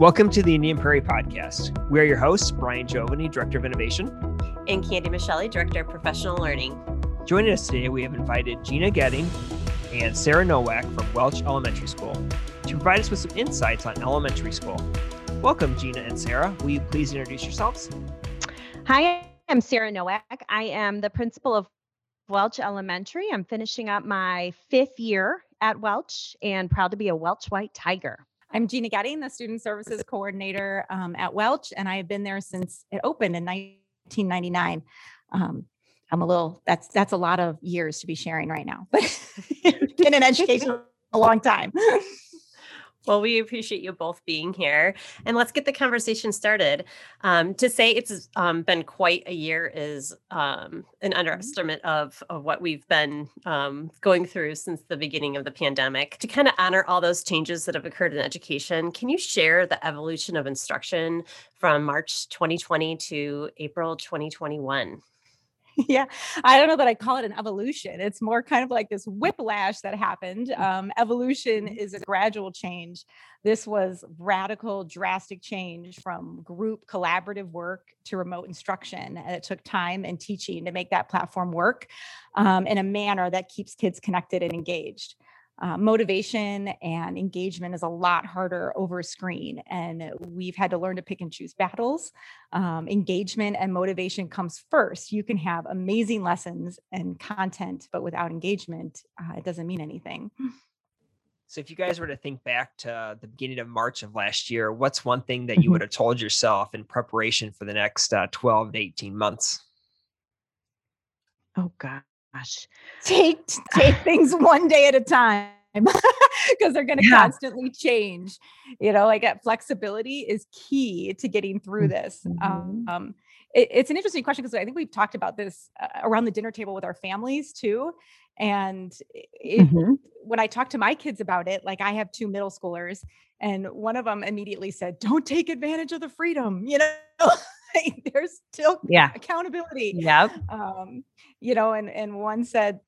Welcome to the Indian Prairie Podcast. We are your hosts, Brian Giovanni, Director of Innovation, and Candy Michelle, Director of Professional Learning. Joining us today, we have invited Gina Getting and Sarah Nowak from Welch Elementary School to provide us with some insights on elementary school. Welcome, Gina and Sarah. Will you please introduce yourselves? Hi, I'm Sarah Nowak. I am the principal of Welch Elementary. I'm finishing up my fifth year at Welch and proud to be a Welch White Tiger. I'm Gina Getting, the Student Services Coordinator um, at Welch, and I have been there since it opened in 1999. Um, I'm a little that's that's a lot of years to be sharing right now, but been in education a long time. Well, we appreciate you both being here. And let's get the conversation started. Um, to say it's um, been quite a year is um, an mm-hmm. underestimate of, of what we've been um, going through since the beginning of the pandemic. To kind of honor all those changes that have occurred in education, can you share the evolution of instruction from March 2020 to April 2021? Yeah i don't know that i call it an evolution it's more kind of like this whiplash that happened mm. um, evolution mm-hmm. is a gradual change this was radical drastic change from group collaborative work to remote instruction and it took time and teaching to make that platform work um, in a manner that keeps kids connected and engaged uh, motivation and engagement is a lot harder over screen. And we've had to learn to pick and choose battles. Um, engagement and motivation comes first. You can have amazing lessons and content, but without engagement, uh, it doesn't mean anything. So, if you guys were to think back to the beginning of March of last year, what's one thing that you would mm-hmm. have told yourself in preparation for the next uh, 12 to 18 months? Oh, God gosh, take take things one day at a time because they're going to yeah. constantly change. You know, like that flexibility is key to getting through this. Mm-hmm. Um, it, it's an interesting question because I think we've talked about this uh, around the dinner table with our families too. And it, mm-hmm. when I talk to my kids about it, like I have two middle schoolers, and one of them immediately said, "Don't take advantage of the freedom," you know. there's still yeah accountability. Yeah. Um, you know, and and one said,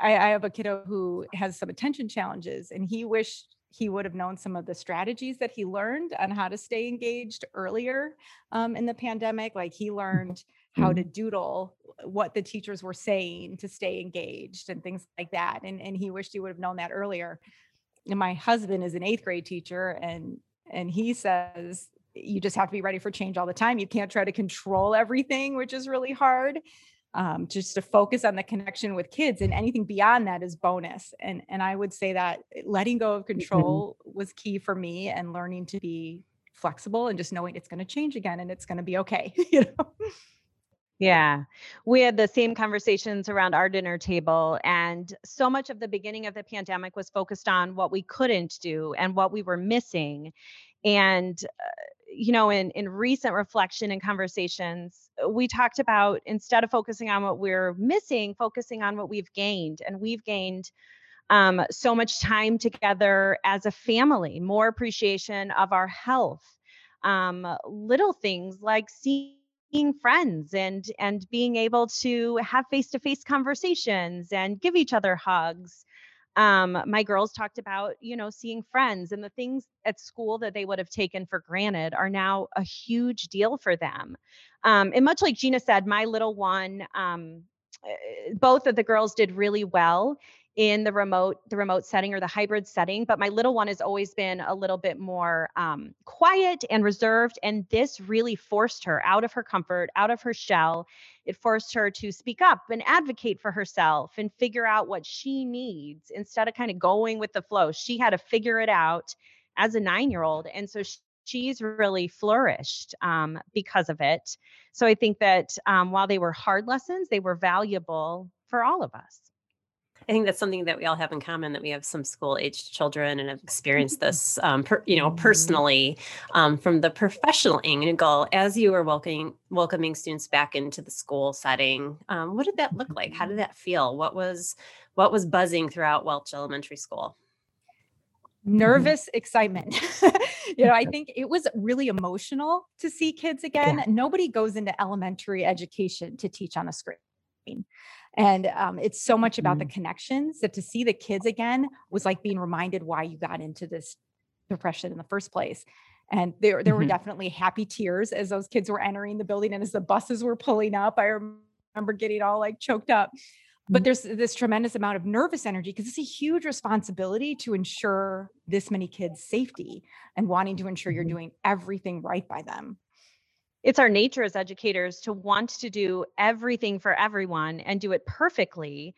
I, I have a kiddo who has some attention challenges, and he wished he would have known some of the strategies that he learned on how to stay engaged earlier um, in the pandemic. Like he learned how to mm-hmm. doodle what the teachers were saying to stay engaged and things like that. And, and he wished he would have known that earlier. And my husband is an eighth grade teacher and and he says you just have to be ready for change all the time. You can't try to control everything, which is really hard. Um, just to focus on the connection with kids and anything beyond that is bonus. And and I would say that letting go of mm-hmm. control mm-hmm. was key for me and learning to be flexible and just knowing it's going to change again and it's going to be okay. you know. Yeah. We had the same conversations around our dinner table. And so much of the beginning of the pandemic was focused on what we couldn't do and what we were missing. And uh, you know, in, in recent reflection and conversations, uh, we talked about instead of focusing on what we're missing, focusing on what we've gained. And we've gained um, so much time together as a family, more appreciation of our health, um, little things like seeing friends and and being able to have face-to-face conversations and give each other hugs um, my girls talked about you know seeing friends and the things at school that they would have taken for granted are now a huge deal for them. Um, and much like gina said my little one um, eh, both of the girls did really well in the remote the remote setting or the hybrid setting but my little one has always been a little bit more um, quiet and reserved and this really forced her out of her comfort out of her shell. It forced her to speak up and advocate for herself and figure out what she needs instead of kind of going with the flow. She had to figure it out as a nine year old and so she, she's really flourished um, because of it. So i think that um, while they were hard lessons they were valuable for all of us I think that's something that we all have in common that we have some school aged children and have experienced this, um, per, you know, mm-hmm. personally um, from the professional angle. As you were welcoming welcoming students back into the school setting, um, what did that look like? How did mm-hmm. that feel? What was what was buzzing throughout Welch Elementary School? Mm-hmm. Nervous excitement. you know, I think it was really emotional to see kids again. Yeah. Nobody goes into elementary education to teach on a screen and um, it's so much about mm. the connections that to see the kids again was like being reminded why you got into this profession in the first place. And there, there Mhm. were definitely happy tears as those kids were entering the building and as the buses were pulling up. I remember getting all like choked up. But Mhm. there's this tremendous amount of nervous energy because it's a huge responsibility to ensure this many kids' safety and wanting to ensure you're Mhm. doing everything right by them. It's our nature as educators to want to do everything for everyone and do it perfectly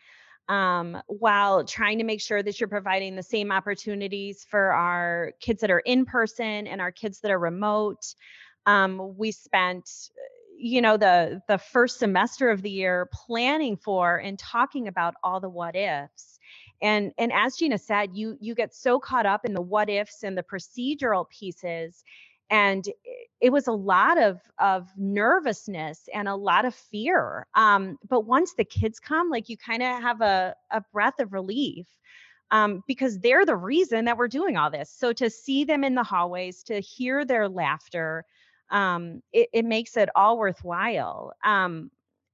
um, while trying to make sure that you're providing the same opportunities for our kids that are in person and our kids that are remote. Um, we spent you know the the first semester of the year planning for and talking about all the what ifs. And and as gina said you you get so caught up in the what ifs and the procedural pieces and it was a lot of of nervousness and a lot of fear um, but once the kids come like you kind of have a, a breath of relief um, because they're the reason that we're doing all this. So to see them in the hallways to hear their laughter um, it, it makes it all worthwhile. Um,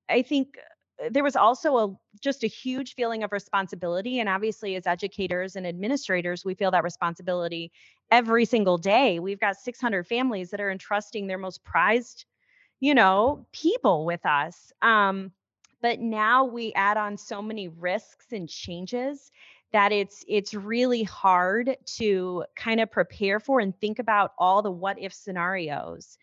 i think uh, there was also a just a huge feeling of responsibility and obviously as educators and administrators we feel that responsibility every single day. We've got 600 families that are entrusting their most prized, you know, people with us. Um, but now we add on so many risks and changes that it's it's really hard to kind of prepare for and think about all the what if scenarios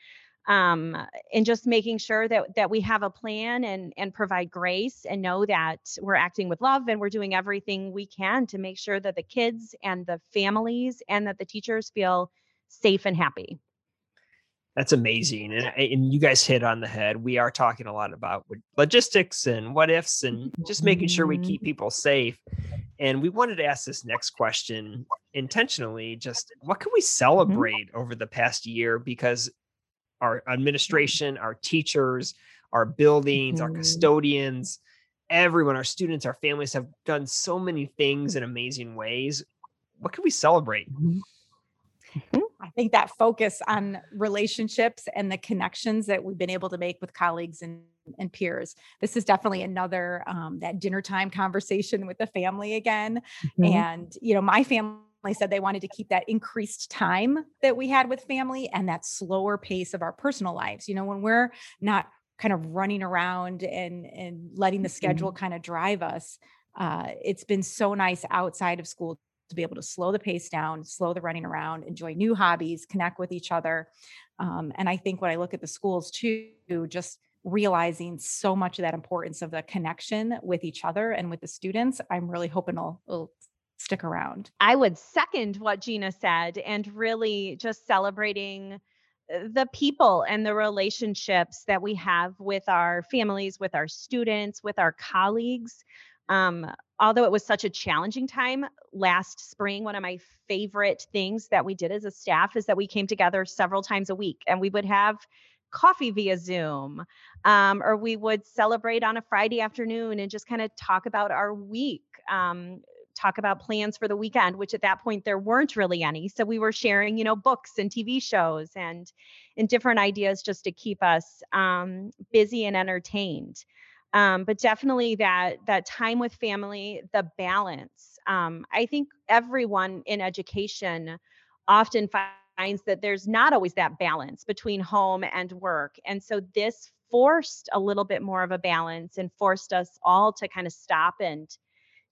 um, and just making sure that that we have a plan and and provide grace and know that we're acting with love and we're doing everything we can to make sure that the kids and the families and that the teachers feel safe and happy. That's amazing. And, and you guys hit on the head. We are talking a lot about logistics and what ifs and just making sure we Mhm. keep people safe. And we wanted to ask this next question intentionally just what can we celebrate over the past year? Because our administration, our teachers, our buildings, our Mhm. custodians, everyone, our students, our families have done so many things in amazing ways. What can we celebrate? I think that focus on relationships and the connections that we've been able to make with colleagues and, and peers. This is definitely another um, that dinner time conversation with the family again. Mhm. And, you know, my family said they wanted to keep that increased time that we had with family and that slower pace of our personal lives. You know, when we're not kind of running around and and letting the schedule kind of drive us, uh, it's been so nice outside of school to be able to slow the pace down, slow the running around, enjoy new hobbies, connect with each other. Um, and I think when I look at the schools too, just realizing so much of that importance of the connection with each other and with the students, I'm really hoping will, will stick around. I would second what Gina said and really just celebrating uh, the people and the relationships that we have with our families, with our students, with our colleagues. Um, although it was such a challenging time last spring, one of my favorite things that we did as a staff is that we came together several times a week and we would have coffee via Zoom, um, or we would celebrate on a Friday afternoon and just kind of talk about our week. Um, talk about plans for the weekend which at that point there weren't really any. So we were sharing you know books and tv shows and and different ideas just to keep us um, busy and entertained. Um, but definitely that that time with family the balance um, i think everyone in education often finds that there's not always that balance between home and work. And so this forced a little bit more of a balance and forced us all to kind of stop and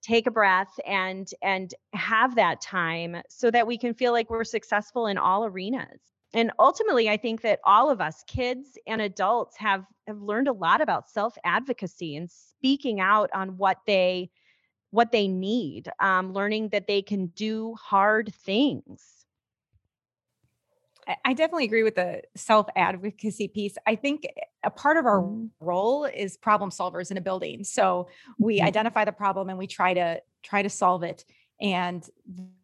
take a breath and and have that time so that we can feel like we're successful in all arenas. And ultimately i think that all of us kids and adults have have learned a lot about self advocacy and speaking out on what they what they need um, learning that they can do hard things I- definitely agree with the self advocacy piece. I think a part of our Mhm. role is problem solvers in a building. So we Mhm. identify the problem and we try to try to solve it. And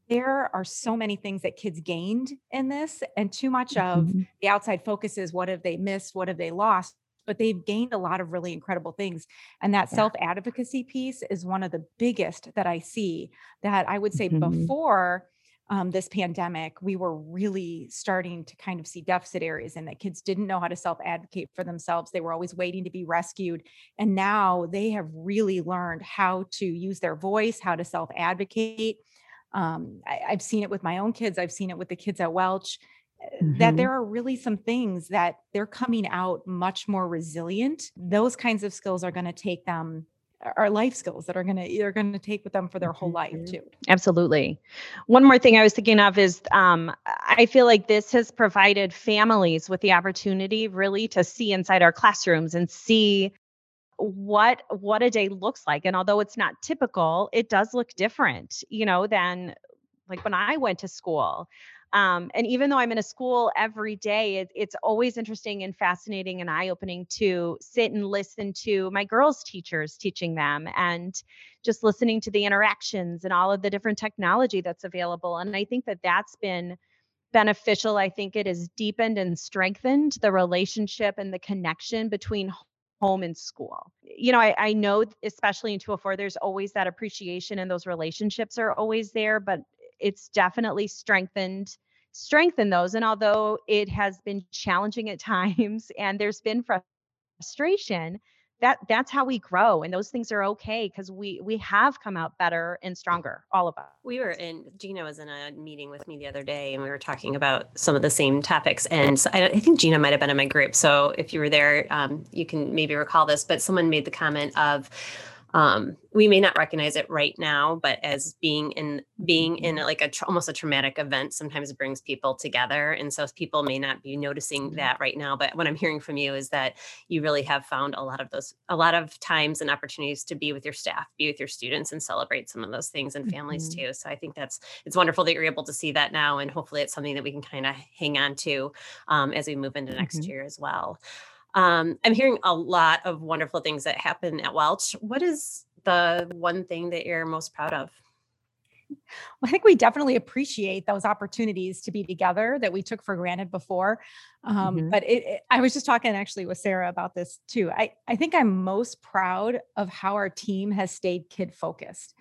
there are so many things that kids gained in this, and too much of Mhm. the outside focus is what have they missed, what have they lost. But they've gained a lot of really incredible things. And that self advocacy piece is one of the biggest that I see that I would say Mhm. before um, this pandemic, we were really starting to kind of see deficit areas and that kids didn't know how to self advocate for themselves. They were always waiting to be rescued. And now they have really learned how to use their voice, how to self advocate. Um, I've seen it with my own kids. I've seen it with the kids at Welch. Mm-hmm. That there are really some things that they're coming out much more resilient. Those kinds of skills are going to take them are life skills that are going to they're going to take with them for their whole life mm-hmm. too. Absolutely. One more thing i was thinking of is um, i feel like this has provided families with the opportunity really to see inside our classrooms and see what what a day looks like. And although it's not typical it does look different you know than like when i went to school um, and even though i'm in a school every day it, it's always interesting and fascinating and eye-opening to sit and listen to my girls teachers teaching them and just listening to the interactions and all of the different technology that's available and i think that that's been beneficial i think it has deepened and strengthened the relationship and the connection between home and school. You know, I, I know, especially in 204, there's always that appreciation and those relationships are always there, but it's definitely strengthened strengthened those and although it has been challenging at times and there's been frustration that that's how we grow and those things are okay because we we have come out better and stronger all of us. We were in gina was in a meeting with me the other day and we were talking about some of the same topics and so I, I, think gina might have been in my group so if you were there um, you can maybe recall this but someone made the comment of um, we may not recognize it right now but as being in being in like a tra- almost a traumatic event sometimes brings people together and so people may not be noticing mm-hmm. that right now but what i'm hearing from you is that you really have found a lot of those a lot of times and opportunities to be with your staff be with your students and celebrate some of those things and families mm-hmm. too so i think that's it's wonderful that you're able to see that now and hopefully it's something that we can kind of hang on to um, as we move into next mm-hmm. year as well um, i'm hearing a lot of wonderful things that happen at welch what is the one thing that you're most proud of? Well, I think we definitely appreciate those opportunities to be together that we took for granted before. Um, mm-hmm. But it, it, I was just talking actually with Sarah about this too. I, I think I'm most proud of how our team has stayed kid focused.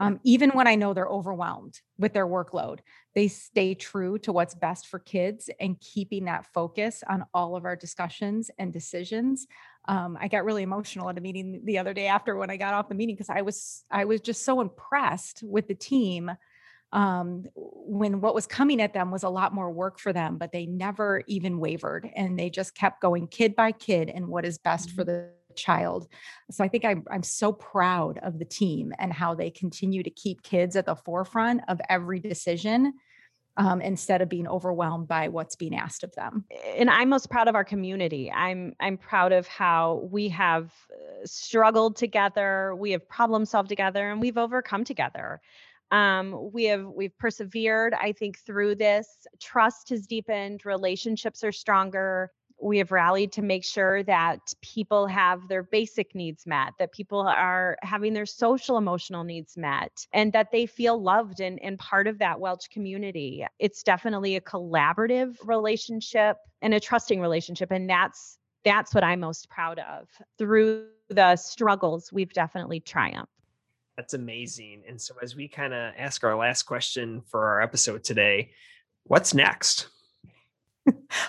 Um, even when I know they're overwhelmed with their workload, they stay true to what's best for kids and keeping that focus on all of our discussions and decisions. Um, I got really emotional at a meeting the other day after when I got off the meeting because I was I was just so impressed with the team um, when what was coming at them was a lot more work for them, but they never even wavered and they just kept going kid by kid and what is best for mm-hmm. the child. So I think I'm I'm so proud of the team and how they continue to keep kids at the forefront of every decision. Um, instead of being overwhelmed by what's being asked of them. And I'm most proud of our community. I'm I'm proud of how we have uh, struggled together, we have problem solved together, and we've overcome together. Um, we have we've persevered, I think, through this. Trust has deepened, relationships are stronger we have rallied to make sure that people have their basic needs met, that people are having their social emotional needs met, and that they feel loved and, and part of that Welch community. It's definitely a collaborative relationship and a trusting relationship. And that's that's what I'm most proud of. Through the struggles, we've definitely triumphed. That's amazing. And so as we kind of ask our last question for our episode today, what's next?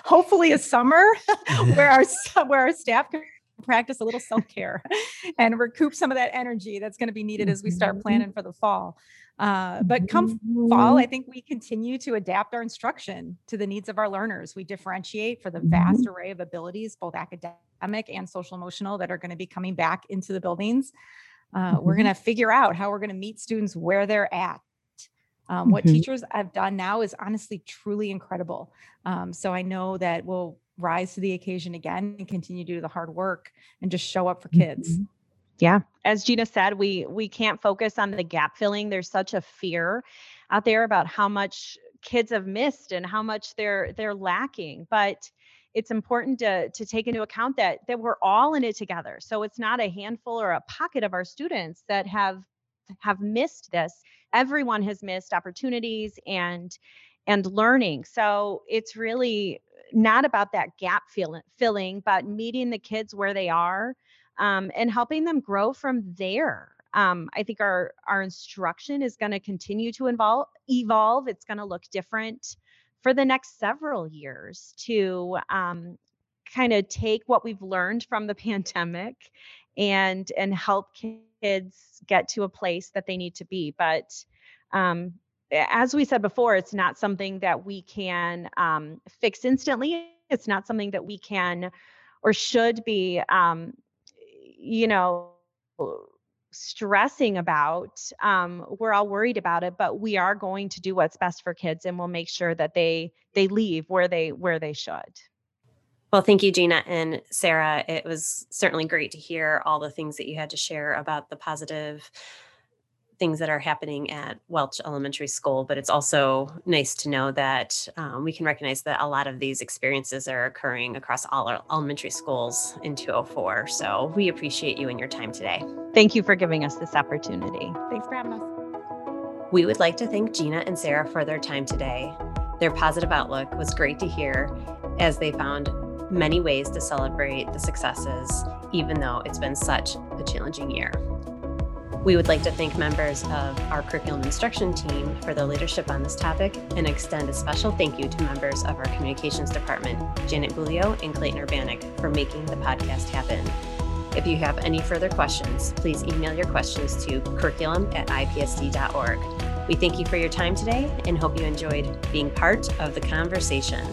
Hopefully a summer where our where our staff can practice a little self-care and recoup some of that energy that's going to be needed as we start mm-hmm. planning for the fall. Uh, but come fall, I think we continue to adapt our instruction to the needs of our learners. We differentiate for the vast mm-hmm. array of abilities, both academic and social emotional, that are going to be coming back into the buildings. Uh, we're going to figure out how we're going to meet students where they're at um, mm-hmm. What teachers have done now is honestly truly incredible. Um, so I know that we'll rise to the occasion again and continue to do the hard work and just show up for kids. Mm-hmm. Yeah, as Gina said, we we can't focus on the gap filling. There's such a fear out there about how much kids have missed and how much they're they're lacking, but it's important to to take into account that that we're all in it together. So it's not a handful or a pocket of our students that have have missed this. Everyone has missed opportunities and and learning. So it's really not about that gap fill, filling but meeting the kids where they are um, and helping them grow from there. Um, i think our our instruction is going to continue to evolve evolve. It's going to look different for the next several years to um, kind of take what we've learned from the pandemic and and help kids get to a place that they need to be but um, as we said before, it's not something that we can um, fix instantly. It's not something that we can or should be, um, you know, stressing about. Um, we're all worried about it, but we are going to do what's best for kids, and we'll make sure that they they leave where they where they should. Well, thank you, Gina and Sarah. It was certainly great to hear all the things that you had to share about the positive things that are happening at Welch Elementary School, but it's also nice to know that um, we can recognize that a lot of these experiences are occurring across all our elementary schools in 204. So we appreciate you and your time today. Thank you for giving us this opportunity. Thanks for having us. We would like to thank Gina and Sarah for their time today. Their positive outlook was great to hear as they found many ways to celebrate the successes, even though it's been such a challenging year. We would like to thank members of our curriculum instruction team for their leadership on this topic and extend a special thank you to members of our communications department, Janet Bulio and Clayton Urbanik, for making the podcast happen. If you have any further questions, please email your questions to curriculum at ipsd.org. We thank you for your time today and hope you enjoyed being part of the conversation.